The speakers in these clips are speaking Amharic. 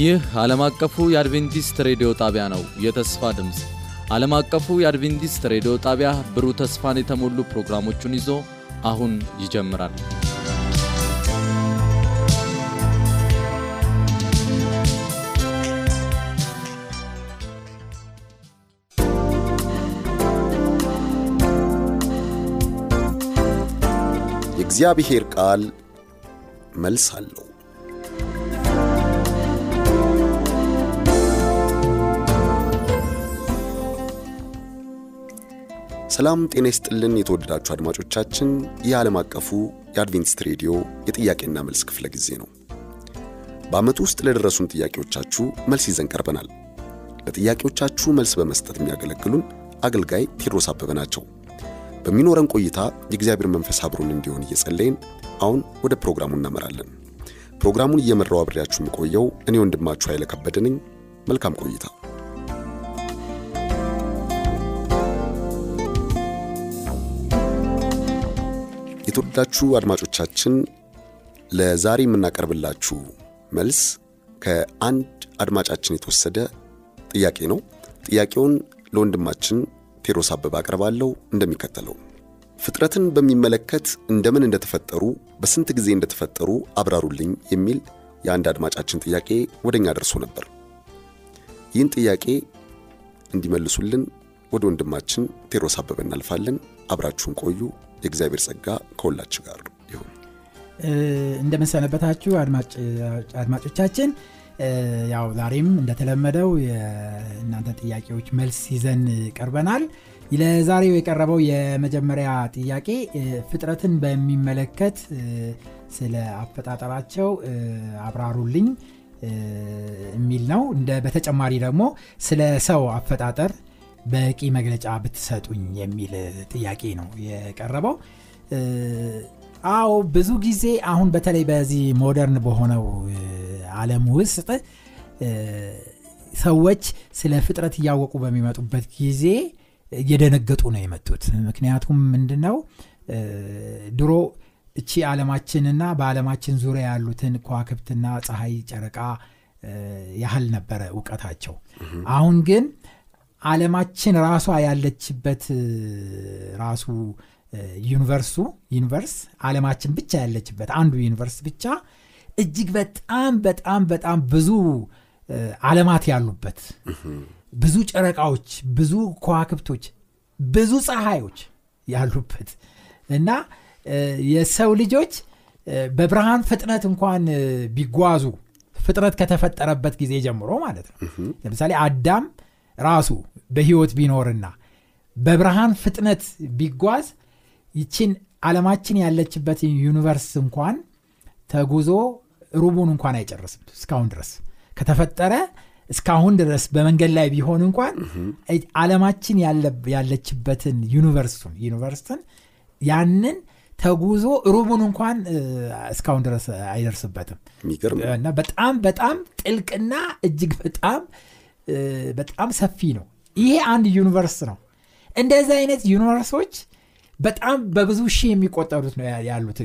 ይህ ዓለም አቀፉ የአድቬንቲስት ሬዲዮ ጣቢያ ነው። የተስፋ ድምፅ ዓለም አቀፉ የአድቬንቲስት ሬዲዮ ጣቢያ ብሩህ ተስፋን የተሞሉ ፕሮግራሞቹን ይዞ አሁን ይጀምራል። የእግዚአብሔር ቃል መልስ አለው። ሰላም ጤና ይስጥልን። የተወደዳችሁ አድማጮቻችን ይህ ዓለም አቀፉ የአድቬንቲስት ሬዲዮ የጥያቄና መልስ ክፍለ ጊዜ ነው። በዓመቱ ውስጥ ለደረሱን ጥያቄዎቻችሁ መልስ ይዘን ቀርበናል። ለጥያቄዎቻችሁ መልስ በመስጠት የሚያገለግሉን አገልጋይ ቴድሮስ አበበ ናቸው። በሚኖረን ቆይታ የእግዚአብሔር መንፈስ አብሮን እንዲሆን እየጸለይን አሁን ወደ ፕሮግራሙ እናመራለን። ፕሮግራሙን እየመራው አብሬያችሁ የምቆየው እኔ ወንድማችሁ ኃይለ ከበደ ነኝ። መልካም ቆይታ። የተወደዳችሁ አድማጮቻችን ለዛሬ የምናቀርብላችሁ መልስ ከአንድ አድማጫችን የተወሰደ ጥያቄ ነው። ጥያቄውን ለወንድማችን ቴድሮስ አበበ አቀርባለሁ እንደሚከተለው ፍጥረትን በሚመለከት እንደምን እንደተፈጠሩ በስንት ጊዜ እንደተፈጠሩ አብራሩልኝ የሚል የአንድ አድማጫችን ጥያቄ ወደ እኛ ደርሶ ነበር። ይህን ጥያቄ እንዲመልሱልን ወደ ወንድማችን ቴድሮስ አበበ እናልፋለን። አብራችሁን ቆዩ። የእግዚአብሔር ጸጋ ከሁላችሁ ጋር ይሁን። እንደምንሰነበታችሁ አድማጮቻችን ያው ዛሬም እንደተለመደው የእናንተ ጥያቄዎች መልስ ይዘን ቀርበናል። ለዛሬው የቀረበው የመጀመሪያ ጥያቄ ፍጥረትን በሚመለከት ስለ አፈጣጠራቸው አብራሩልኝ የሚል ነው። እንደ በተጨማሪ ደግሞ ስለ ሰው አፈጣጠር በቂ መግለጫ ብትሰጡኝ የሚል ጥያቄ ነው የቀረበው። አዎ ብዙ ጊዜ አሁን በተለይ በዚህ ሞደርን በሆነው ዓለም ውስጥ ሰዎች ስለ ፍጥረት እያወቁ በሚመጡበት ጊዜ እየደነገጡ ነው የመጡት። ምክንያቱም ምንድነው ድሮ እቺ ዓለማችንና በዓለማችን ዙሪያ ያሉትን ከዋክብትና ፀሐይ፣ ጨረቃ ያህል ነበረ እውቀታቸው። አሁን ግን ዓለማችን ራሷ ያለችበት ራሱ ዩኒቨርሱ universe ዓለማችን ብቻ ያለችበት አንዱ universe ብቻ እጅግ በጣም በጣም በጣም ብዙ ዓለማት ያሉበት ብዙ ጨረቃዎች፣ ብዙ ከዋክብቶች፣ ብዙ ፀሐዮች ያሉበት እና የሰው ልጆች በብርሃን ፍጥነት እንኳን ቢጓዙ ፍጥረት ከተፈጠረበት ጊዜ ጀምሮ ማለት ነው። ለምሳሌ አዳም ራሱ በህይወት ቢኖርና በብርሃን ፍጥነት ቢጓዝ ይችን ዓለማችን ያለችበት universe እንኳን ተጉዞ ሩቡን እንኳን አይጨርስም። እስካሁን ድረስ ከተፈጠረ እስካሁን ድረስ በመንገድ ላይ ቢሆን እንኳን ዓለማችን ያለችበትን ዩኒቨርስቱን ዩኒቨርስትን ያንን ተጉዞ ሩቡን እንኳን እስካሁን ድረስ አይደርስበትም እና በጣም በጣም ጥልቅና እጅግ በጣም በጣም ሰፊ ነው። ይሄ አንድ universe ነው። እንደዚህ አይነት ዩኒቨርሶች በጣም በብዙ ሺህ የሚቆጠሩት ነው ያሉት።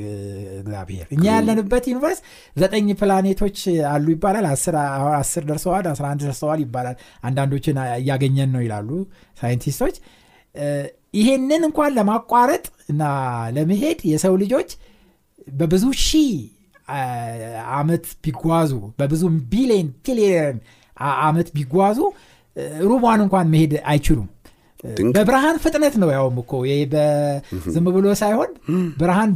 እግዚአብሔር እኛ ያለንበት universe ዘጠኝ ፕላኔቶች አሉ ይባላል። አስር ደርሰዋል፣ አስራ አንድ ደርሰዋል ይባላል። አንዳንዶችን እያገኘን ነው ይላሉ ሳይንቲስቶች። ይሄንን እንኳን ለማቋረጥ እና ለመሄድ የሰው ልጆች በብዙ ሺህ ዓመት ቢጓዙ በብዙ ቢሊየን ትሪሊየን ዓመት ቢጓዙ ሩቧን እንኳን መሄድ አይችሉም። በብርሃን ፍጥነት ነው። ያውም እኮ ዝም ብሎ ሳይሆን ብርሃን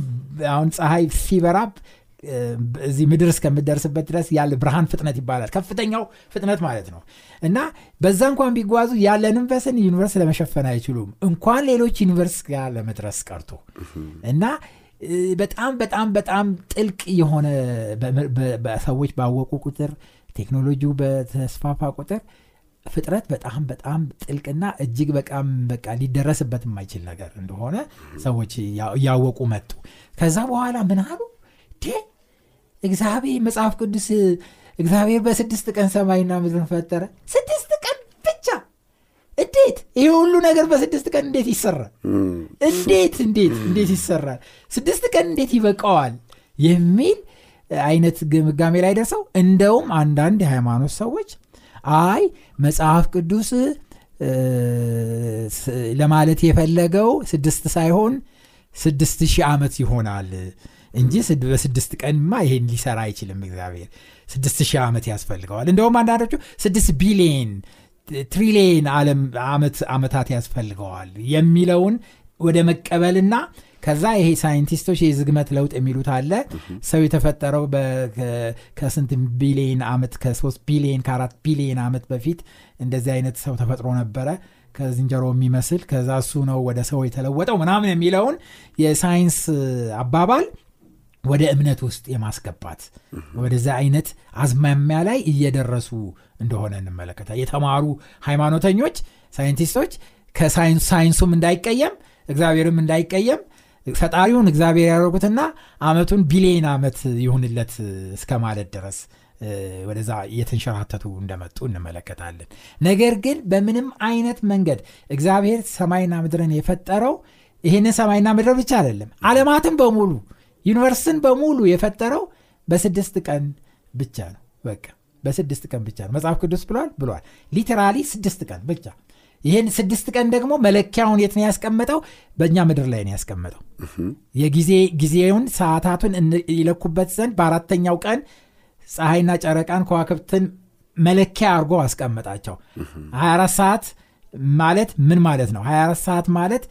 አሁን ፀሐይ ሲበራ እዚህ ምድር እስከምደርስበት ድረስ ያለ ብርሃን ፍጥነት ይባላል። ከፍተኛው ፍጥነት ማለት ነው። እና በዛ እንኳን ቢጓዙ ያለንበትን universe ለመሸፈን አይችሉም፣ እንኳን ሌሎች universe ጋር ለመድረስ ቀርቶ እና በጣም በጣም በጣም ጥልቅ የሆነ ሰዎች ባወቁ ቁጥር ቴክኖሎጂው በተስፋፋ ቁጥር ፍጥረት በጣም በጣም ጥልቅና እጅግ በጣም በቃ ሊደረስበት የማይችል ነገር እንደሆነ ሰዎች እያወቁ መጡ። ከዛ በኋላ ምን አሉ? እግዚአብሔር መጽሐፍ ቅዱስ እግዚአብሔር በስድስት ቀን ሰማይና ምድርን ፈጠረ። ስድስት ቀን ብቻ እንዴት ይሄ ሁሉ ነገር በስድስት ቀን እንዴት ይሰራል? እንዴት እንዴት እንዴት ይሰራል? ስድስት ቀን እንዴት ይበቃዋል? የሚል አይነት ግምጋሜ ላይ ደርሰው እንደውም አንዳንድ የሃይማኖት ሰዎች አይ መጽሐፍ ቅዱስ ለማለት የፈለገው ስድስት ሳይሆን ስድስት ሺህ ዓመት ይሆናል እንጂ በስድስት ቀንማ ይሄን ሊሰራ አይችልም እግዚአብሔር። ስድስት ሺህ ዓመት ያስፈልገዋል። እንደውም አንዳንዶቹ ስድስት ቢሊየን ትሪሊየን ዓመታት ያስፈልገዋል የሚለውን ወደ መቀበልና ከዛ ይሄ ሳይንቲስቶች የዝግመት ለውጥ የሚሉት አለ። ሰው የተፈጠረው ከስንት ቢሊየን ዓመት ከሶስት ቢሊየን ከአራት ቢሊየን ዓመት በፊት እንደዚህ አይነት ሰው ተፈጥሮ ነበረ። ከዝንጀሮ የሚመስል ከዛ እሱ ነው ወደ ሰው የተለወጠው ምናምን የሚለውን የሳይንስ አባባል ወደ እምነት ውስጥ የማስገባት ወደዛ አይነት አዝማሚያ ላይ እየደረሱ እንደሆነ እንመለከታል የተማሩ ሃይማኖተኞች ሳይንቲስቶች ከሳይንሱም እንዳይቀየም እግዚአብሔርም እንዳይቀየም ፈጣሪውን እግዚአብሔር ያደረጉትና አመቱን ቢሊየን ዓመት ይሁንለት እስከ ማለት ድረስ ወደዛ እየተንሸራተቱ እንደመጡ እንመለከታለን። ነገር ግን በምንም አይነት መንገድ እግዚአብሔር ሰማይና ምድርን የፈጠረው ይህንን ሰማይና ምድር ብቻ አይደለም አለማትን በሙሉ ዩኒቨርስን በሙሉ የፈጠረው በስድስት ቀን ብቻ ነው። በቃ በስድስት ቀን ብቻ ነው። መጽሐፍ ቅዱስ ብሏል ብሏል። ሊተራሊ ስድስት ቀን ብቻ ይህን ስድስት ቀን ደግሞ መለኪያውን የት ነው ያስቀመጠው? በእኛ ምድር ላይ ነው ያስቀመጠው። የጊዜ ጊዜውን ሰዓታቱን ይለኩበት ዘንድ በአራተኛው ቀን ፀሐይና ጨረቃን ከዋክብትን መለኪያ አድርጎ አስቀመጣቸው። 24 ሰዓት ማለት ምን ማለት ነው? 24 ሰዓት ማለት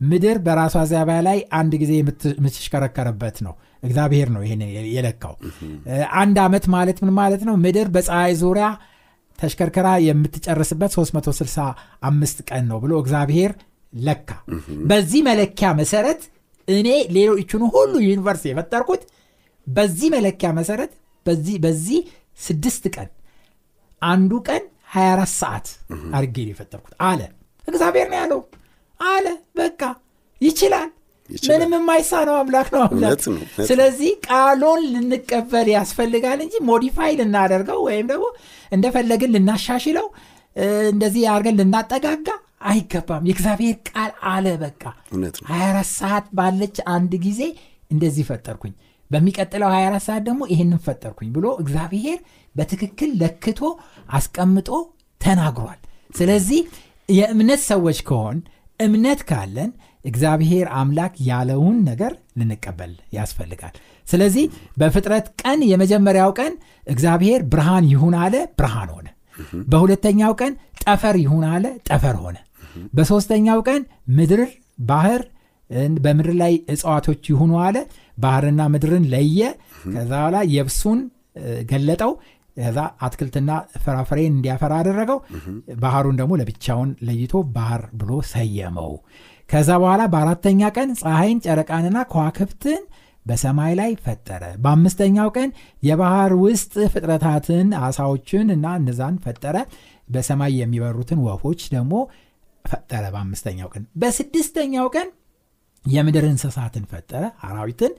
ምድር በራሷ ዛቢያ ላይ አንድ ጊዜ የምትሽከረከርበት ነው። እግዚአብሔር ነው ይህን የለካው። አንድ ዓመት ማለት ምን ማለት ነው? ምድር በፀሐይ ዙሪያ ተሽከርከራ የምትጨርስበት 365 ቀን ነው ብሎ እግዚአብሔር ለካ። በዚህ መለኪያ መሰረት እኔ ሌሎቹን ሁሉ ዩኒቨርስ የፈጠርኩት በዚህ መለኪያ መሰረት በዚህ በዚህ ስድስት ቀን አንዱ ቀን 24 ሰዓት አድርጌ የፈጠርኩት አለ። እግዚአብሔር ነው ያለው አለ። በቃ ይችላል ምንም የማይሳነው አምላክ ነው አምላክ። ስለዚህ ቃሉን ልንቀበል ያስፈልጋል እንጂ ሞዲፋይ ልናደርገው ወይም ደግሞ እንደፈለግን ልናሻሽለው እንደዚህ አድርገን ልናጠጋጋ አይገባም። የእግዚአብሔር ቃል አለ በቃ። 24 ሰዓት ባለች አንድ ጊዜ እንደዚህ ፈጠርኩኝ። በሚቀጥለው 24 ሰዓት ደግሞ ይህንን ፈጠርኩኝ ብሎ እግዚአብሔር በትክክል ለክቶ አስቀምጦ ተናግሯል። ስለዚህ የእምነት ሰዎች ከሆን እምነት ካለን እግዚአብሔር አምላክ ያለውን ነገር ልንቀበል ያስፈልጋል። ስለዚህ በፍጥረት ቀን የመጀመሪያው ቀን እግዚአብሔር ብርሃን ይሁን አለ ብርሃን ሆነ። በሁለተኛው ቀን ጠፈር ይሁን አለ ጠፈር ሆነ። በሶስተኛው ቀን ምድር ባህር በምድር ላይ እጽዋቶች ይሁኑ አለ ባህርና ምድርን ለየ። ከዛ በኋላ የብሱን ገለጠው ከዛ አትክልትና ፍራፍሬን እንዲያፈራ አደረገው። ባህሩን ደግሞ ለብቻውን ለይቶ ባህር ብሎ ሰየመው ከዛ በኋላ በአራተኛ ቀን ፀሐይን ጨረቃንና ከዋክብትን በሰማይ ላይ ፈጠረ። በአምስተኛው ቀን የባህር ውስጥ ፍጥረታትን አሳዎችን እና እነዛን ፈጠረ። በሰማይ የሚበሩትን ወፎች ደግሞ ፈጠረ በአምስተኛው ቀን። በስድስተኛው ቀን የምድር እንስሳትን ፈጠረ አራዊትን።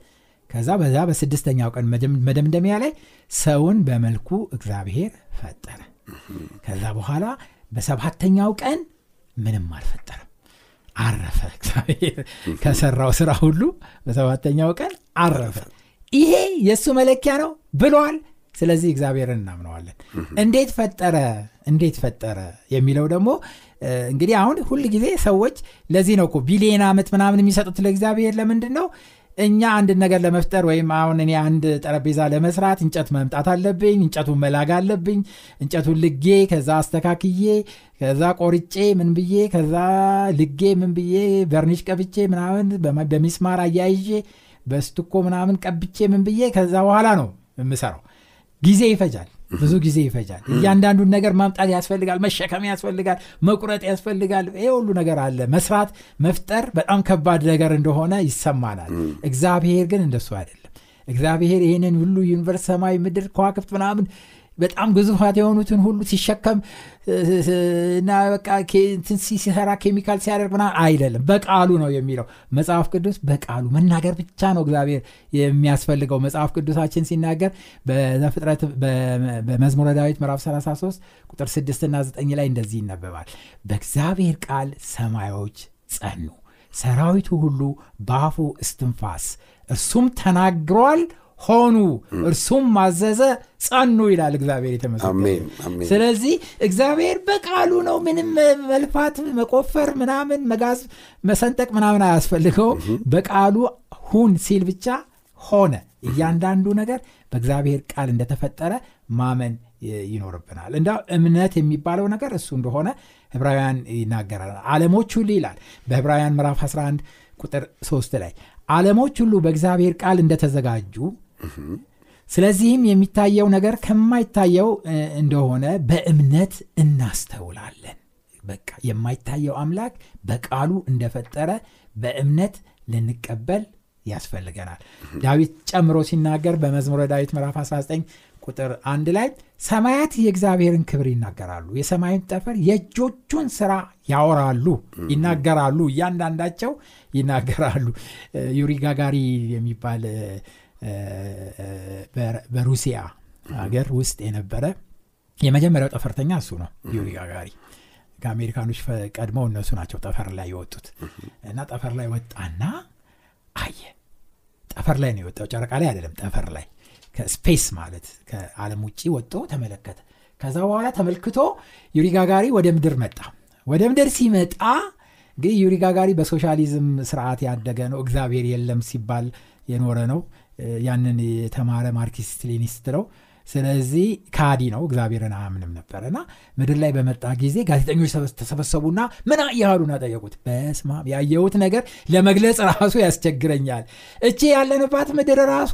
ከዛ በዛ በስድስተኛው ቀን መደምደሚያ ላይ ሰውን በመልኩ እግዚአብሔር ፈጠረ። ከዛ በኋላ በሰባተኛው ቀን ምንም አልፈጠረም አረፈ። እግዚአብሔር ከሰራው ስራ ሁሉ በሰባተኛው ቀን አረፈ። ይሄ የእሱ መለኪያ ነው ብሏል። ስለዚህ እግዚአብሔርን እናምነዋለን። እንዴት ፈጠረ? እንዴት ፈጠረ? የሚለው ደግሞ እንግዲህ አሁን ሁል ጊዜ ሰዎች ለዚህ ነው እኮ ቢሊየን ዓመት ምናምን የሚሰጡት ለእግዚአብሔር ለምንድን ነው እኛ አንድ ነገር ለመፍጠር ወይም አሁን እኔ አንድ ጠረጴዛ ለመስራት እንጨት መምጣት አለብኝ እንጨቱን መላግ አለብኝ እንጨቱን ልጌ ከዛ አስተካክዬ ከዛ ቆርጬ ምን ብዬ ከዛ ልጌ ምን ብዬ ቨርኒሽ ቀብቼ ምናምን በሚስማር አያይዤ በስቱኮ ምናምን ቀብቼ ምን ብዬ ከዛ በኋላ ነው የምሰራው። ጊዜ ይፈጃል ብዙ ጊዜ ይፈጃል። እያንዳንዱን ነገር ማምጣት ያስፈልጋል መሸከም ያስፈልጋል መቁረጥ ያስፈልጋል። ይህ ሁሉ ነገር አለ። መስራት መፍጠር በጣም ከባድ ነገር እንደሆነ ይሰማናል። እግዚአብሔር ግን እንደሱ አይደለም። እግዚአብሔር ይህንን ሁሉ universe ሰማይ ምድር ከዋክብት ምናምን በጣም ግዙፋት የሆኑትን ሁሉ ሲሸከም እና በቃ ሲሰራ ኬሚካል ሲያደርግ ምናምን አይደለም። በቃሉ ነው የሚለው መጽሐፍ ቅዱስ በቃሉ መናገር ብቻ ነው እግዚአብሔር የሚያስፈልገው። መጽሐፍ ቅዱሳችን ሲናገር በዘፍጥረት በመዝሙረ ዳዊት ምዕራፍ 33 ቁጥር 6 እና 9 ላይ እንደዚህ ይነበባል። በእግዚአብሔር ቃል ሰማዮች ጸኑ ሰራዊቱ ሁሉ በአፉ እስትንፋስ እርሱም ተናግሯል ሆኑ እርሱም ማዘዘ ጸኑ ይላል እግዚአብሔር የተመሰገነ። ስለዚህ እግዚአብሔር በቃሉ ነው ምንም መልፋት መቆፈር ምናምን መጋዝ መሰንጠቅ ምናምን አያስፈልገው። በቃሉ ሁን ሲል ብቻ ሆነ። እያንዳንዱ ነገር በእግዚአብሔር ቃል እንደተፈጠረ ማመን ይኖርብናል። እንዳ እምነት የሚባለው ነገር እሱ እንደሆነ ዕብራውያን ይናገራል። ዓለሞች ሁሉ ይላል በዕብራውያን ምዕራፍ 11 ቁጥር 3 ላይ ዓለሞች ሁሉ በእግዚአብሔር ቃል እንደተዘጋጁ ስለዚህም የሚታየው ነገር ከማይታየው እንደሆነ በእምነት እናስተውላለን። በቃ የማይታየው አምላክ በቃሉ እንደፈጠረ በእምነት ልንቀበል ያስፈልገናል። ዳዊት ጨምሮ ሲናገር በመዝሙረ ዳዊት ምዕራፍ 19 ቁጥር አንድ ላይ ሰማያት የእግዚአብሔርን ክብር ይናገራሉ የሰማይን ጠፈር የእጆቹን ስራ ያወራሉ ይናገራሉ እያንዳንዳቸው ይናገራሉ። ዩሪ ጋጋሪ የሚባል በሩሲያ ሀገር ውስጥ የነበረ የመጀመሪያው ጠፈርተኛ እሱ ነው ዩሪ ጋጋሪ ከአሜሪካኖች ቀድመው እነሱ ናቸው ጠፈር ላይ የወጡት። እና ጠፈር ላይ ወጣና አየ። ጠፈር ላይ ነው የወጣው። ጨረቃ ላይ አይደለም ጠፈር ላይ ከ space ማለት ከዓለም ውጭ ወጥቶ ተመለከተ። ከዛ በኋላ ተመልክቶ ዩሪ ጋጋሪን ወደ ምድር መጣ። ወደ ምድር ሲመጣ እንግዲህ ዩሪ ጋጋሪን በሶሻሊዝም ስርዓት ያደገ ነው እግዚአብሔር የለም ሲባል የኖረ ነው ያንን የተማረ ማርክሲስት ሌኒስት ነው። ስለዚህ ካዲ ነው። እግዚአብሔርን አያምንም ነበር። እና ምድር ላይ በመጣ ጊዜ ጋዜጠኞች ተሰበሰቡና ምን አየህ አሉና ጠየቁት? በስማም ያየሁት ነገር ለመግለጽ ራሱ ያስቸግረኛል። እቺ ያለንባት ምድር ራሷ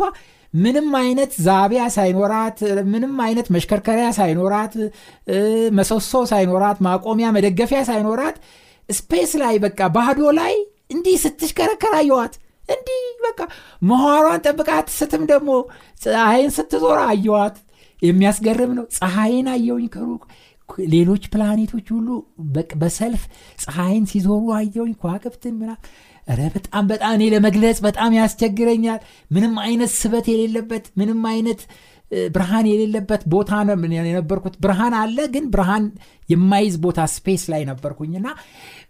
ምንም አይነት ዛቢያ ሳይኖራት ምንም አይነት መሽከርከሪያ ሳይኖራት መሰሶ ሳይኖራት ማቆሚያ መደገፊያ ሳይኖራት space ላይ በቃ ባዶ ላይ እንዲህ ስትሽከረከር አየዋት እንዲህ በቃ ምህዋሯን ጠብቃ ስትተም ደግሞ ፀሐይን ስትዞር አየዋት የሚያስገርም ነው። ፀሐይን አየሁኝ ከሩቅ። ሌሎች ፕላኔቶች ሁሉ በሰልፍ ፀሐይን ሲዞሩ አየሁኝ ከዋክብትን ምናምን ረ በጣም በጣም እኔ ለመግለጽ በጣም ያስቸግረኛል። ምንም አይነት ስበት የሌለበት ምንም አይነት ብርሃን የሌለበት ቦታ የነበርኩት? ብርሃን አለ ግን ብርሃን የማይዝ ቦታ space ላይ ነበርኩኝና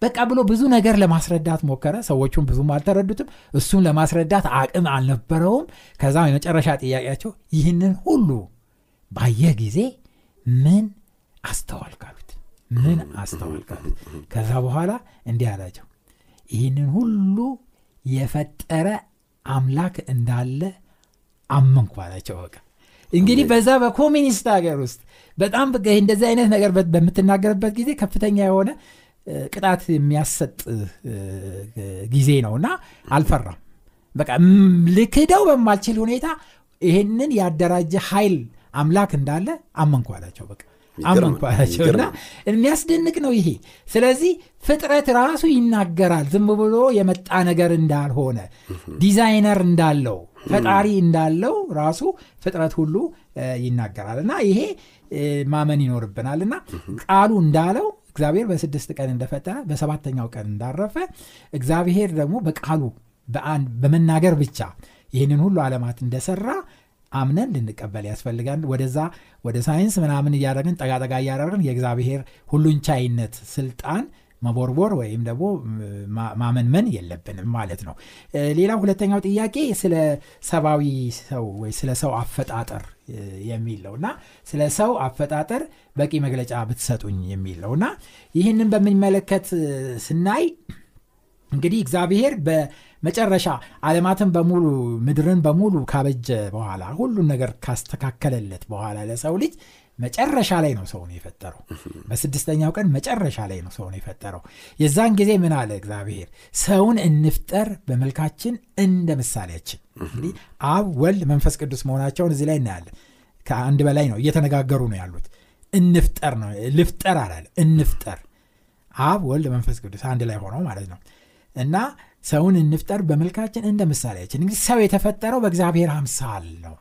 በቃ ብሎ ብዙ ነገር ለማስረዳት ሞከረ። ሰዎቹም ብዙም አልተረዱትም። እሱን ለማስረዳት አቅም አልነበረውም። ከዛ የመጨረሻ ጥያቄያቸው ይህንን ሁሉ ባየህ ጊዜ ምን አስተዋልክ አሉት። ምን አስተዋልክ አሉት። ከዛ በኋላ እንዲህ አላቸው። ይህንን ሁሉ የፈጠረ አምላክ እንዳለ አመንኩ አላቸው። በቃ እንግዲህ በዛ በኮሚኒስት ሀገር ውስጥ በጣም እንደዚህ አይነት ነገር በምትናገርበት ጊዜ ከፍተኛ የሆነ ቅጣት የሚያሰጥ ጊዜ ነው እና አልፈራም። በቃ ልክደው በማልችል ሁኔታ ይህንን ያደራጀ ኃይል አምላክ እንዳለ አመንኩ አላቸው። በቃ አመንኩ የሚያስደንቅ ነው ይሄ። ስለዚህ ፍጥረት ራሱ ይናገራል። ዝም ብሎ የመጣ ነገር እንዳልሆነ ዲዛይነር እንዳለው ፈጣሪ እንዳለው ራሱ ፍጥረት ሁሉ ይናገራል። እና ይሄ ማመን ይኖርብናል። እና ቃሉ እንዳለው እግዚአብሔር በስድስት ቀን እንደፈጠረ በሰባተኛው ቀን እንዳረፈ እግዚአብሔር ደግሞ በቃሉ በመናገር ብቻ ይህንን ሁሉ ዓለማት እንደሰራ አምነን ልንቀበል ያስፈልጋል። ወደዛ ወደ ሳይንስ ምናምን እያደረግን ጠጋጠጋ እያደረግን የእግዚአብሔር ሁሉን ቻይነት ስልጣን መቦርቦር ወይም ደግሞ ማመንመን የለብንም ማለት ነው። ሌላው ሁለተኛው ጥያቄ ስለ ሰብአዊ ሰው ወይ ስለ ሰው አፈጣጠር የሚል ነው እና ስለ ሰው አፈጣጠር በቂ መግለጫ ብትሰጡኝ የሚል ነው እና ይህንን በሚመለከት እ፣ ስናይ እንግዲህ እግዚአብሔር በመጨረሻ ዓለማትን በሙሉ ምድርን በሙሉ ካበጀ በኋላ ሁሉን ነገር ካስተካከለለት በኋላ ለሰው ልጅ መጨረሻ ላይ ነው ሰውን የፈጠረው። በስድስተኛው ቀን መጨረሻ ላይ ነው ሰውን የፈጠረው። የዛን ጊዜ ምን አለ እግዚአብሔር? ሰውን እንፍጠር በመልካችን እንደ ምሳሌያችን። እንግዲህ አብ ወልድ መንፈስ ቅዱስ መሆናቸውን እዚህ ላይ እናያለን። ከአንድ በላይ ነው እየተነጋገሩ ነው ያሉት። እንፍጠር ነው ልፍጠር አላለ እንፍጠር። አብ ወልድ መንፈስ ቅዱስ አንድ ላይ ሆነው ማለት ነው። እና ሰውን እንፍጠር በመልካችን እንደ ምሳሌያችን። እንግዲህ ሰው የተፈጠረው በእግዚአብሔር አምሳል ነው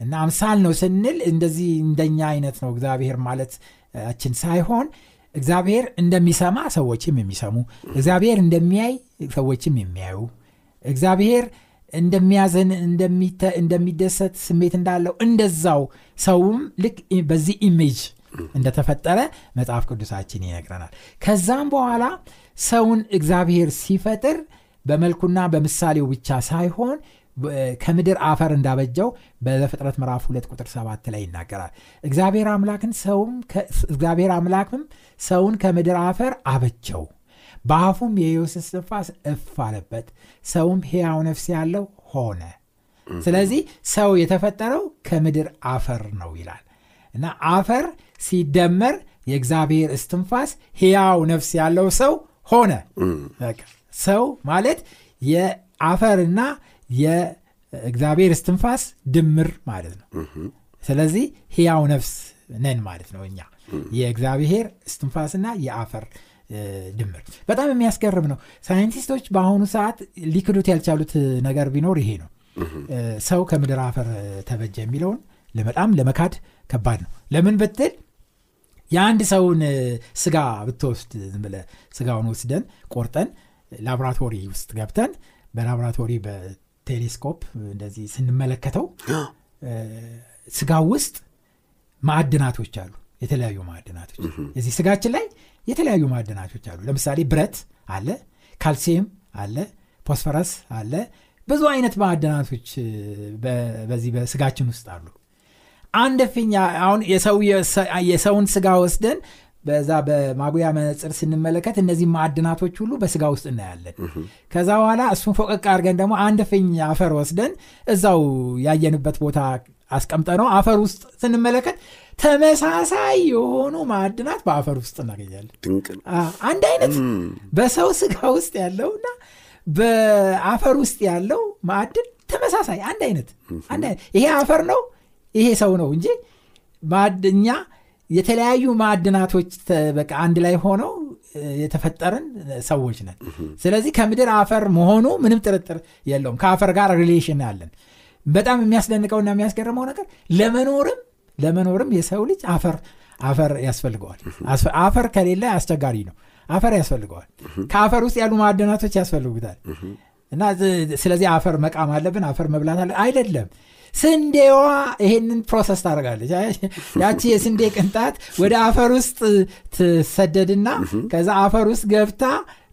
እና አምሳል ነው ስንል እንደዚህ እንደኛ አይነት ነው እግዚአብሔር ማለታችን ሳይሆን እግዚአብሔር እንደሚሰማ ሰዎችም የሚሰሙ እግዚአብሔር እንደሚያይ ሰዎችም የሚያዩ እግዚአብሔር እንደሚያዘን እንደሚተ- እንደሚደሰት ስሜት እንዳለው እንደዛው ሰውም ልክ በዚህ image እንደተፈጠረ መጽሐፍ ቅዱሳችን ይነግረናል። ከዛም በኋላ ሰውን እግዚአብሔር ሲፈጥር በመልኩና በምሳሌው ብቻ ሳይሆን ከምድር አፈር እንዳበጀው በዘፍጥረት ምዕራፍ ሁለት ቁጥር ሰባት ላይ ይናገራል። እግዚአብሔር አምላክን ሰውም እግዚአብሔር አምላክም ሰውን ከምድር አፈር አበጀው። በአፉም የሕይወት እስትንፋስ እፍ አለበት። ሰውም ሕያው ነፍስ ያለው ሆነ። ስለዚህ ሰው የተፈጠረው ከምድር አፈር ነው ይላል። እና አፈር ሲደመር የእግዚአብሔር እስትንፋስ ሕያው ነፍስ ያለው ሰው ሆነ። ሰው ማለት የአፈርና የእግዚአብሔር እስትንፋስ ድምር ማለት ነው። ስለዚህ ሕያው ነፍስ ነን ማለት ነው እኛ። የእግዚአብሔር እስትንፋስና የአፈር ድምር። በጣም የሚያስገርም ነው። ሳይንቲስቶች በአሁኑ ሰዓት ሊክዱት ያልቻሉት ነገር ቢኖር ይሄ ነው። ሰው ከምድር አፈር ተበጀ የሚለውን በጣም ለመካድ ከባድ ነው። ለምን ብትል የአንድ ሰውን ስጋ ብትወስድ ብለ ስጋውን ወስደን ቆርጠን ላቦራቶሪ ውስጥ ገብተን በላቦራቶሪ በቴሌስኮፕ እንደዚህ ስንመለከተው ስጋ ውስጥ ማዕድናቶች አሉ። የተለያዩ ማዕድናቶች እዚህ ስጋችን ላይ የተለያዩ ማዕድናቶች አሉ። ለምሳሌ ብረት አለ ካልሲየም አለ ፎስፈረስ አለ። ብዙ አይነት ማዕድናቶች በዚህ በስጋችን ውስጥ አሉ። አንድ ፊኛ አሁን የሰውን ስጋ ወስደን በዛ በማጉያ መነፅር ስንመለከት እነዚህ ማዕድናቶች ሁሉ በስጋ ውስጥ እናያለን። ከዛ በኋላ እሱን ፎቀቅ አድርገን ደግሞ አንድ ፍኝ አፈር ወስደን እዛው ያየንበት ቦታ አስቀምጠ ነው አፈር ውስጥ ስንመለከት ተመሳሳይ የሆኑ ማዕድናት በአፈር ውስጥ እናገኛለን። አንድ አይነት በሰው ስጋ ውስጥ ያለውና በአፈር ውስጥ ያለው ማዕድን ተመሳሳይ አንድ አይነት ይሄ አፈር ነው ይሄ ሰው ነው እንጂ ማዕድኛ የተለያዩ ማዕድናቶች በቃ አንድ ላይ ሆነው የተፈጠርን ሰዎች ነን። ስለዚህ ከምድር አፈር መሆኑ ምንም ጥርጥር የለውም። ከአፈር ጋር relation አለን። በጣም የሚያስደንቀውና የሚያስገርመው ነገር ለመኖርም ለመኖርም የሰው ልጅ አፈር አፈር ያስፈልገዋል። አፈር ከሌለ አስቸጋሪ ነው። አፈር ያስፈልገዋል። ከአፈር ውስጥ ያሉ ማዕድናቶች ያስፈልጉታል። እና ስለዚህ አፈር መቃም አለብን አፈር መብላት አለ አይደለም ስንዴዋ ይሄንን process ታደርጋለች። ያቺ የስንዴ ቅንጣት ወደ አፈር ውስጥ ትሰደድና ከዛ አፈር ውስጥ ገብታ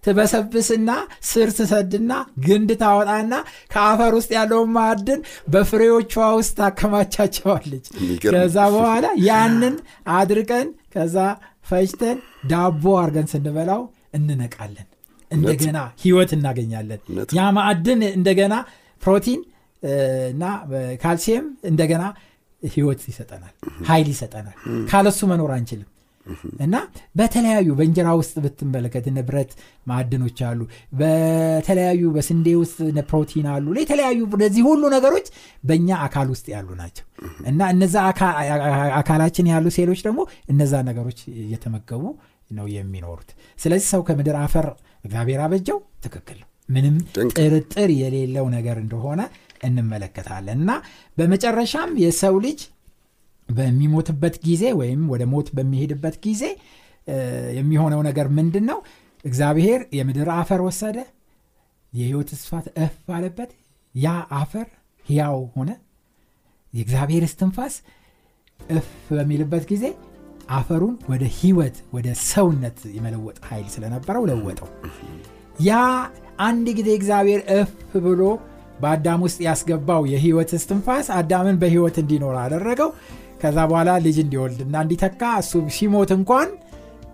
ትበሰብስና ስር ትሰድና ግንድ ታወጣና ከአፈር ውስጥ ያለውን ማዕድን በፍሬዎቿ ውስጥ ታከማቻቸዋለች። ከዛ በኋላ ያንን አድርቀን ከዛ ፈጭተን ዳቦ አድርገን ስንበላው እንነቃለን። እንደገና ህይወት እናገኛለን። ያ ማዕድን እንደገና ፕሮቲን እና ካልሲየም እንደገና ህይወት ይሰጠናል ኃይል ይሰጠናል። ካለሱ መኖር አንችልም። እና በተለያዩ በእንጀራ ውስጥ ብትመለከት እነ ብረት ማዕድኖች አሉ በተለያዩ በስንዴ ውስጥ ፕሮቲን አሉ የተለያዩ እነዚህ ሁሉ ነገሮች በእኛ አካል ውስጥ ያሉ ናቸው። እና እነዛ አካላችን ያሉ ሴሎች ደግሞ እነዛ ነገሮች እየተመገቡ ነው የሚኖሩት። ስለዚህ ሰው ከምድር አፈር እግዚአብሔር አበጀው ትክክል ምንም ጥርጥር የሌለው ነገር እንደሆነ እንመለከታለን። እና በመጨረሻም የሰው ልጅ በሚሞትበት ጊዜ ወይም ወደ ሞት በሚሄድበት ጊዜ የሚሆነው ነገር ምንድን ነው እግዚአብሔር የምድር አፈር ወሰደ የህይወት ስፋት እፍ አለበት ያ አፈር ሕያው ሆነ የእግዚአብሔር እስትንፋስ እፍ በሚልበት ጊዜ አፈሩን ወደ ህይወት ወደ ሰውነት የመለወጥ ኃይል ስለነበረው ለወጠው። ያ አንድ ጊዜ እግዚአብሔር እፍ ብሎ በአዳም ውስጥ ያስገባው የህይወት እስትንፋስ አዳምን በህይወት እንዲኖር አደረገው። ከዛ በኋላ ልጅ እንዲወልድና እንዲተካ እሱ ሲሞት እንኳን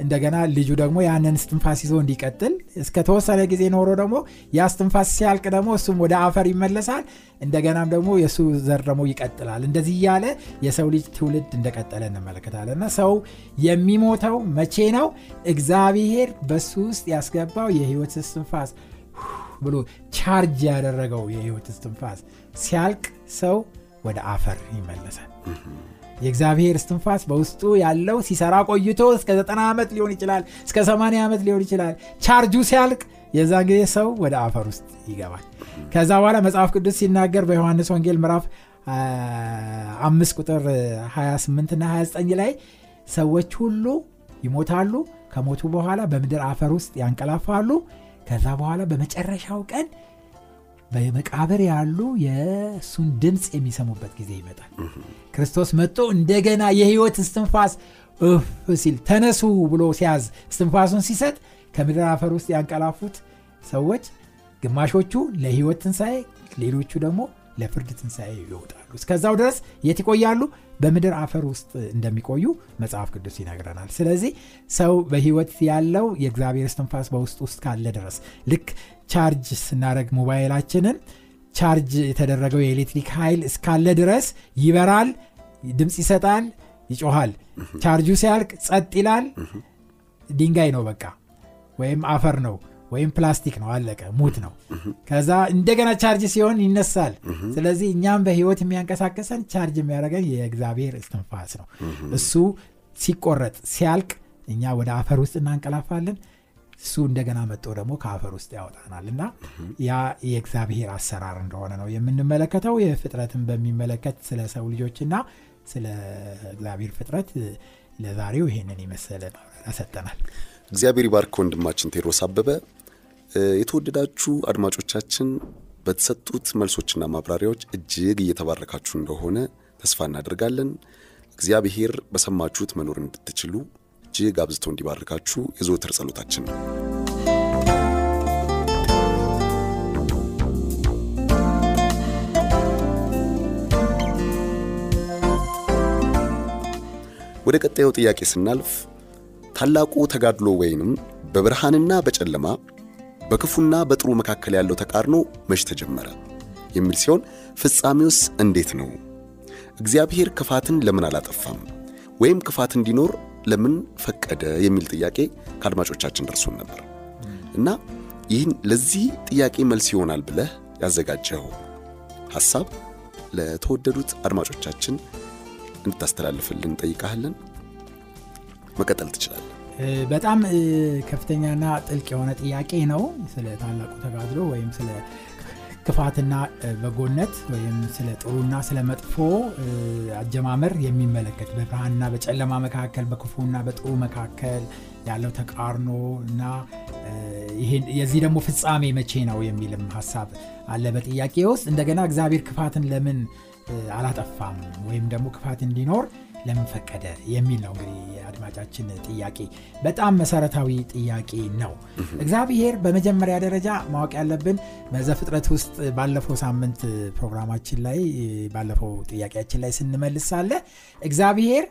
እንደገና ልጁ ደግሞ ያንን ስትንፋስ ይዞ እንዲቀጥል እስከተወሰነ ጊዜ ኖሮ ደግሞ ያ ስትንፋስ ሲያልቅ ደግሞ እሱም ወደ አፈር ይመለሳል። እንደገናም ደግሞ የእሱ ዘር ደግሞ ይቀጥላል። እንደዚህ እያለ የሰው ልጅ ትውልድ እንደቀጠለ እንመለከታለን። እና ሰው የሚሞተው መቼ ነው? እግዚአብሔር በሱ ውስጥ ያስገባው የህይወት እስትንፋስ ብሎ ቻርጅ ያደረገው የህይወት እስትንፋስ ሲያልቅ ሰው ወደ አፈር ይመለሳል። የእግዚአብሔር እስትንፋስ በውስጡ ያለው ሲሰራ ቆይቶ እስከ 90 ዓመት ሊሆን ይችላል እስከ 80 ዓመት ሊሆን ይችላል። ቻርጁ ሲያልቅ የዛ ጊዜ ሰው ወደ አፈር ውስጥ ይገባል። ከዛ በኋላ መጽሐፍ ቅዱስ ሲናገር በዮሐንስ ወንጌል ምዕራፍ አምስት ቁጥር 28 እና 29 ላይ ሰዎች ሁሉ ይሞታሉ ከሞቱ በኋላ በምድር አፈር ውስጥ ያንቀላፋሉ ከዛ በኋላ በመጨረሻው ቀን በመቃብር ያሉ የእሱን ድምፅ የሚሰሙበት ጊዜ ይመጣል። ክርስቶስ መጥቶ እንደገና የህይወት እስትንፋስ እፍ ሲል ተነሱ ብሎ ሲያዝ እስትንፋሱን ሲሰጥ ከምድር አፈር ውስጥ ያንቀላፉት ሰዎች ግማሾቹ ለህይወት ትንሣኤ ሌሎቹ ደግሞ ለፍርድ ትንሣኤ ይወጣሉ እስከዛው ድረስ የት ይቆያሉ? በምድር አፈር ውስጥ እንደሚቆዩ መጽሐፍ ቅዱስ ይነግረናል። ስለዚህ ሰው በህይወት ያለው የእግዚአብሔር እስትንፋስ በውስጥ ውስጥ ካለ ድረስ ልክ charge ስናደርግ ሞባይላችንን charge የተደረገው የኤሌክትሪክ ኃይል እስካለ ድረስ ይበራል ድምፅ ይሰጣል ይጮሃል። ቻርጁ ሲያልቅ ጸጥ ይላል። ድንጋይ ነው በቃ ወይም አፈር ነው ወይም ፕላስቲክ ነው አለቀ ሙት ነው። ከዛ እንደገና ቻርጅ ሲሆን ይነሳል። ስለዚህ እኛም በህይወት የሚያንቀሳቅሰን charge የሚያደርገን የእግዚአብሔር እስትንፋስ ነው። እሱ ሲቆረጥ ሲያልቅ እኛ ወደ አፈር ውስጥ እናንቀላፋለን። እሱ እንደገና መጥቶ ደግሞ ከአፈር ውስጥ ያወጣናል። እና ያ የእግዚአብሔር አሰራር እንደሆነ ነው የምንመለከተው። የፍጥረትን በሚመለከት ስለ ሰው ልጆችና ስለ እግዚአብሔር ፍጥረት ለዛሬው ይሄንን የመሰለ ሰጠናል። እግዚአብሔር ይባርክ ወንድማችን ቴድሮስ አበበ የተወደዳችሁ አድማጮቻችን በተሰጡት መልሶችና ማብራሪያዎች እጅግ እየተባረካችሁ እንደሆነ ተስፋ እናደርጋለን። እግዚአብሔር በሰማችሁት መኖር እንድትችሉ እጅግ አብዝቶ እንዲባርካችሁ የዘወትር ጸሎታችን ነው። ወደ ቀጣዩ ጥያቄ ስናልፍ ታላቁ ተጋድሎ ወይንም በብርሃንና በጨለማ በክፉና በጥሩ መካከል ያለው ተቃርኖ መች ተጀመረ የሚል ሲሆን ፍጻሜውስ እንዴት ነው? እግዚአብሔር ክፋትን ለምን አላጠፋም? ወይም ክፋት እንዲኖር ለምን ፈቀደ? የሚል ጥያቄ ከአድማጮቻችን ደርሶን ነበር እና ይህን ለዚህ ጥያቄ መልስ ይሆናል ብለህ ያዘጋጀው ሐሳብ ለተወደዱት አድማጮቻችን እንድታስተላልፍልን እንጠይቃለን። መቀጠል ትችላለን። በጣም ከፍተኛና ጥልቅ የሆነ ጥያቄ ነው። ስለ ታላቁ ተጋድሎ ወይም ስለ ክፋትና በጎነት ወይም ስለ ጥሩና ስለ መጥፎ አጀማመር የሚመለከት በብርሃንና በጨለማ መካከል በክፉና በጥሩ መካከል ያለው ተቃርኖ እና የዚህ ደግሞ ፍጻሜ መቼ ነው የሚልም ሀሳብ አለ በጥያቄ ውስጥ። እንደገና እግዚአብሔር ክፋትን ለምን አላጠፋም? ወይም ደግሞ ክፋት እንዲኖር ለምን ፈቀደ የሚል ነው እንግዲህ የአድማጫችን ጥያቄ። በጣም መሰረታዊ ጥያቄ ነው። እግዚአብሔር በመጀመሪያ ደረጃ ማወቅ ያለብን በዘፍጥረት ውስጥ ባለፈው ሳምንት ፕሮግራማችን ላይ ባለፈው ጥያቄያችን ላይ ስንመልስ ሳለ እግዚአብሔር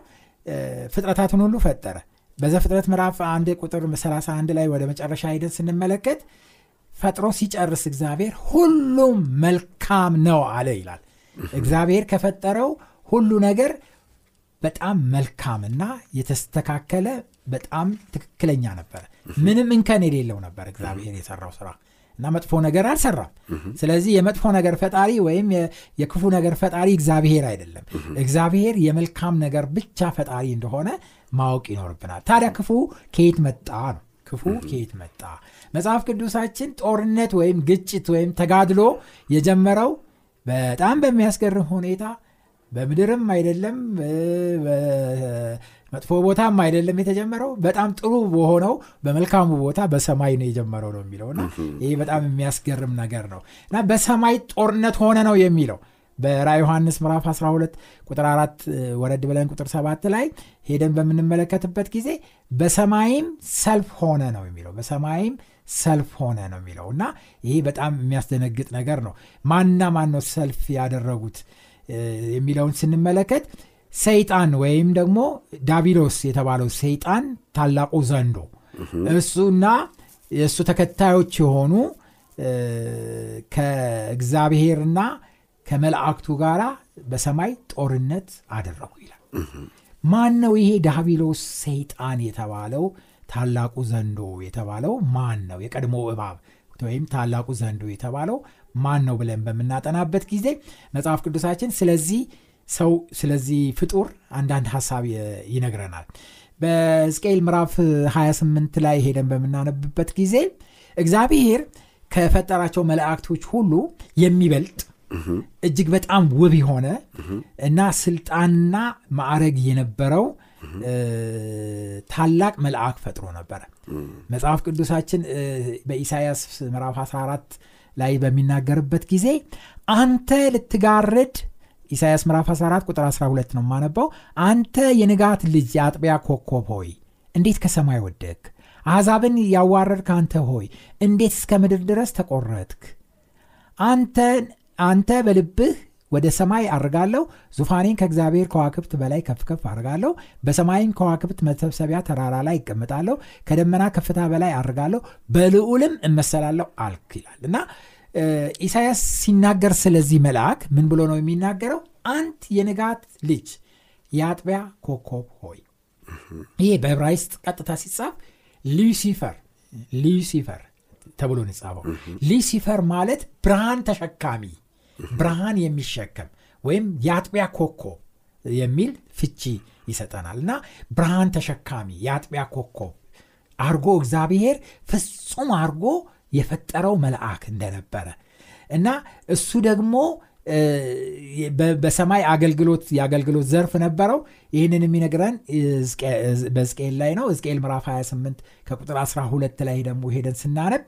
ፍጥረታትን ሁሉ ፈጠረ። በዘፍጥረት ምዕራፍ አንድ ቁጥር 31 ላይ ወደ መጨረሻ ሄደን ስንመለከት ፈጥሮ ሲጨርስ እግዚአብሔር ሁሉም መልካም ነው አለ ይላል። እግዚአብሔር ከፈጠረው ሁሉ ነገር በጣም መልካምና የተስተካከለ በጣም ትክክለኛ ነበረ ምንም እንከን የሌለው ነበር እግዚአብሔር የሰራው ስራ እና መጥፎ ነገር አልሰራም። ስለዚህ የመጥፎ ነገር ፈጣሪ ወይም የክፉ ነገር ፈጣሪ እግዚአብሔር አይደለም። እግዚአብሔር የመልካም ነገር ብቻ ፈጣሪ እንደሆነ ማወቅ ይኖርብናል። ታዲያ ክፉ ከየት መጣ ነው? ክፉ ከየት መጣ? መጽሐፍ ቅዱሳችን ጦርነት ወይም ግጭት ወይም ተጋድሎ የጀመረው በጣም በሚያስገርም ሁኔታ በምድርም አይደለም መጥፎ ቦታም አይደለም የተጀመረው። በጣም ጥሩ በሆነው በመልካሙ ቦታ በሰማይ ነው የጀመረው ነው የሚለው እና ይህ በጣም የሚያስገርም ነገር ነው እና በሰማይ ጦርነት ሆነ ነው የሚለው። በራ ዮሐንስ ምዕራፍ 12 ቁጥር 4 ወረድ ብለን ቁጥር 7 ላይ ሄደን በምንመለከትበት ጊዜ በሰማይም ሰልፍ ሆነ ነው የሚለው። በሰማይም ሰልፍ ሆነ ነው የሚለው እና ይሄ በጣም የሚያስደነግጥ ነገር ነው። ማና ማን ነው ሰልፍ ያደረጉት የሚለውን ስንመለከት ሰይጣን ወይም ደግሞ ዳቢሎስ የተባለው ሰይጣን ታላቁ ዘንዶ እሱና የእሱ ተከታዮች የሆኑ ከእግዚአብሔርና ከመላእክቱ ጋር በሰማይ ጦርነት አደረጉ ይላል። ማን ነው ይሄ ዳቢሎስ ሰይጣን የተባለው ታላቁ ዘንዶ የተባለው? ማን ነው የቀድሞ እባብ ወይም ታላቁ ዘንዶ የተባለው ማን ነው ብለን በምናጠናበት ጊዜ መጽሐፍ ቅዱሳችን ስለዚህ ሰው ስለዚህ ፍጡር አንዳንድ ሀሳብ ይነግረናል። በሕዝቅኤል ምዕራፍ 28 ላይ ሄደን በምናነብበት ጊዜ እግዚአብሔር ከፈጠራቸው መላእክቶች ሁሉ የሚበልጥ እጅግ በጣም ውብ የሆነ እና ስልጣንና ማዕረግ የነበረው ታላቅ መልአክ ፈጥሮ ነበረ። መጽሐፍ ቅዱሳችን በኢሳያስ ምዕራፍ 14 ላይ በሚናገርበት ጊዜ አንተ ልትጋርድ ኢሳያስ ምዕራፍ 14 ቁጥር 12 ነው የማነባው አንተ የንጋት ልጅ የአጥቢያ ኮከብ ሆይ እንዴት ከሰማይ ወደክ አሕዛብን ያዋረድክ አንተ ሆይ እንዴት እስከ ምድር ድረስ ተቆረጥክ? አንተ በልብህ ወደ ሰማይ አርጋለሁ። ዙፋኔን ከእግዚአብሔር ከዋክብት በላይ ከፍ ከፍ አርጋለሁ። በሰማይም ከዋክብት መሰብሰቢያ ተራራ ላይ ይቀመጣለሁ ከደመና ከፍታ በላይ አርጋለሁ። በልዑልም እመሰላለሁ አልክ ይላል። እና ኢሳያስ ሲናገር ስለዚህ መልአክ ምን ብሎ ነው የሚናገረው? አንት የንጋት ልጅ የአጥቢያ ኮከብ ሆይ። ይሄ በዕብራይስጥ ቀጥታ ሲጻፍ ሉሲፈር ሉሲፈር ተብሎ ነው የጻፈው ሉሲፈር ማለት ብርሃን ተሸካሚ ብርሃን የሚሸከም ወይም የአጥቢያ ኮከብ የሚል ፍቺ ይሰጠናል። እና ብርሃን ተሸካሚ የአጥቢያ ኮከብ አርጎ እግዚአብሔር ፍጹም አርጎ የፈጠረው መልአክ እንደነበረ እና እሱ ደግሞ በሰማይ አገልግሎት የአገልግሎት ዘርፍ ነበረው። ይህንን የሚነግረን በዝቅኤል ላይ ነው። ዝቅኤል ምዕራፍ 28 ከቁጥር 12 ላይ ደግሞ ሄደን ስናነብ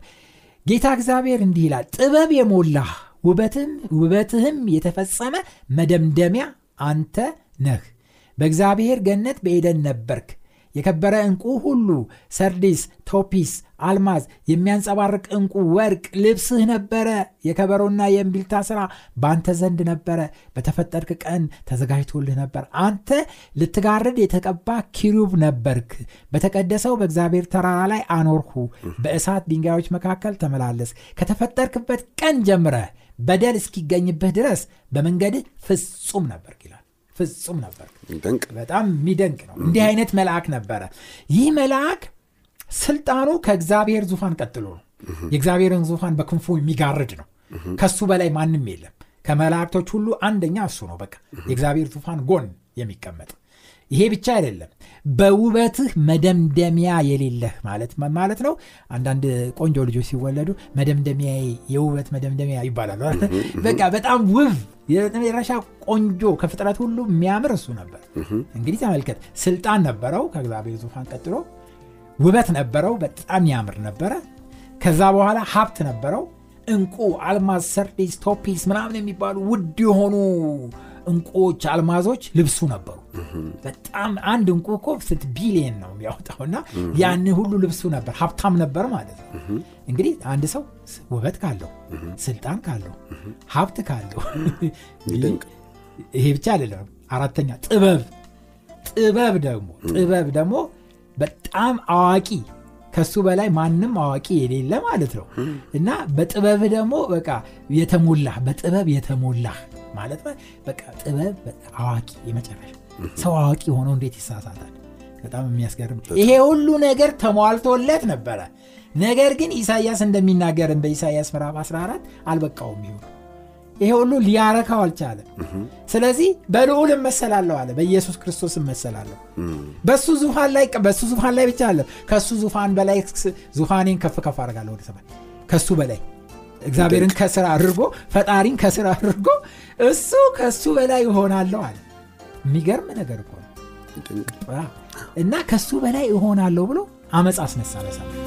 ጌታ እግዚአብሔር እንዲህ ይላል ጥበብ የሞላህ ውበትህም የተፈጸመ መደምደሚያ አንተ ነህ። በእግዚአብሔር ገነት በኤደን ነበርክ። የከበረ ዕንቁ ሁሉ ሰርዲስ ቶፒስ አልማዝ የሚያንጸባርቅ ዕንቁ ወርቅ ልብስህ ነበረ። የከበሮና የእምቢልታ ሥራ በአንተ ዘንድ ነበረ። በተፈጠርክ ቀን ተዘጋጅቶልህ ነበር። አንተ ልትጋርድ የተቀባ ኪሩብ ነበርክ። በተቀደሰው በእግዚአብሔር ተራራ ላይ አኖርሁ። በእሳት ድንጋዮች መካከል ተመላለስ ከተፈጠርክበት ቀን ጀምረህ በደል እስኪገኝብህ ድረስ በመንገድህ ፍጹም ነበር ይላል። ፍጹም ነበር በጣም የሚደንቅ ነው። እንዲህ አይነት መልአክ ነበረ። ይህ መልአክ ስልጣኑ ከእግዚአብሔር ዙፋን ቀጥሎ ነው። የእግዚአብሔርን ዙፋን በክንፉ የሚጋርድ ነው። ከሱ በላይ ማንም የለም። ከመላእክቶች ሁሉ አንደኛ እሱ ነው። በቃ የእግዚአብሔር ዙፋን ጎን የሚቀመጥ ይሄ ብቻ አይደለም። በውበትህ መደምደሚያ የሌለህ ማለት ማለት ነው። አንዳንድ ቆንጆ ልጆች ሲወለዱ መደምደሚያ የውበት መደምደሚያ ይባላሉ በቃ በጣም ውብ የመጨረሻ ቆንጆ ከፍጥረት ሁሉ የሚያምር እሱ ነበር እንግዲህ ተመልከት ስልጣን ነበረው ከእግዚአብሔር ዙፋን ቀጥሎ ውበት ነበረው በጣም ያምር ነበረ ከዛ በኋላ ሀብት ነበረው እንቁ አልማዝ ሰርዲስ ቶፒስ ምናምን የሚባሉ ውድ የሆኑ እንቁዎች አልማዞች ልብሱ ነበሩ። በጣም አንድ እንቁ እኮ ስት ቢሊየን ነው የሚያወጣው እና ያን ሁሉ ልብሱ ነበር ሀብታም ነበር ማለት ነው። እንግዲህ አንድ ሰው ውበት ካለው ስልጣን ካለው ሀብት ካለው ይሄ ብቻ አይደለም አራተኛ ጥበብ። ጥበብ ደግሞ ጥበብ ደግሞ በጣም አዋቂ ከሱ በላይ ማንም አዋቂ የሌለ ማለት ነው። እና በጥበብ ደግሞ በቃ የተሞላህ በጥበብ የተሞላህ ማለት በቃ ጥበብ አዋቂ የመጨረሻ ሰው አዋቂ ሆኖ እንዴት ይሳሳታል? በጣም የሚያስገርም ይሄ ሁሉ ነገር ተሟልቶለት ነበረ። ነገር ግን ኢሳያስ እንደሚናገርን በኢሳያስ ምዕራፍ 14 አልበቃውም ይሁን። ይሄ ሁሉ ሊያረካው አልቻለም። ስለዚህ በልዑል እመሰላለሁ አለ በኢየሱስ ክርስቶስ እመሰላለሁ። በሱ ዙፋን ላይ በሱ ዙፋን ላይ ብቻ አለ ከሱ ዙፋን በላይ ዙፋኔን ከፍ ከፍ አደርጋለሁ ወደ ሰማይ ከሱ በላይ እግዚአብሔርን ከስራ አድርጎ ፈጣሪን ከስራ አድርጎ እሱ ከሱ በላይ እሆናለሁ አለ። የሚገርም ነገር እኮ እና ከሱ በላይ እሆናለሁ ብሎ አመፅ አስነሳ በሰማይ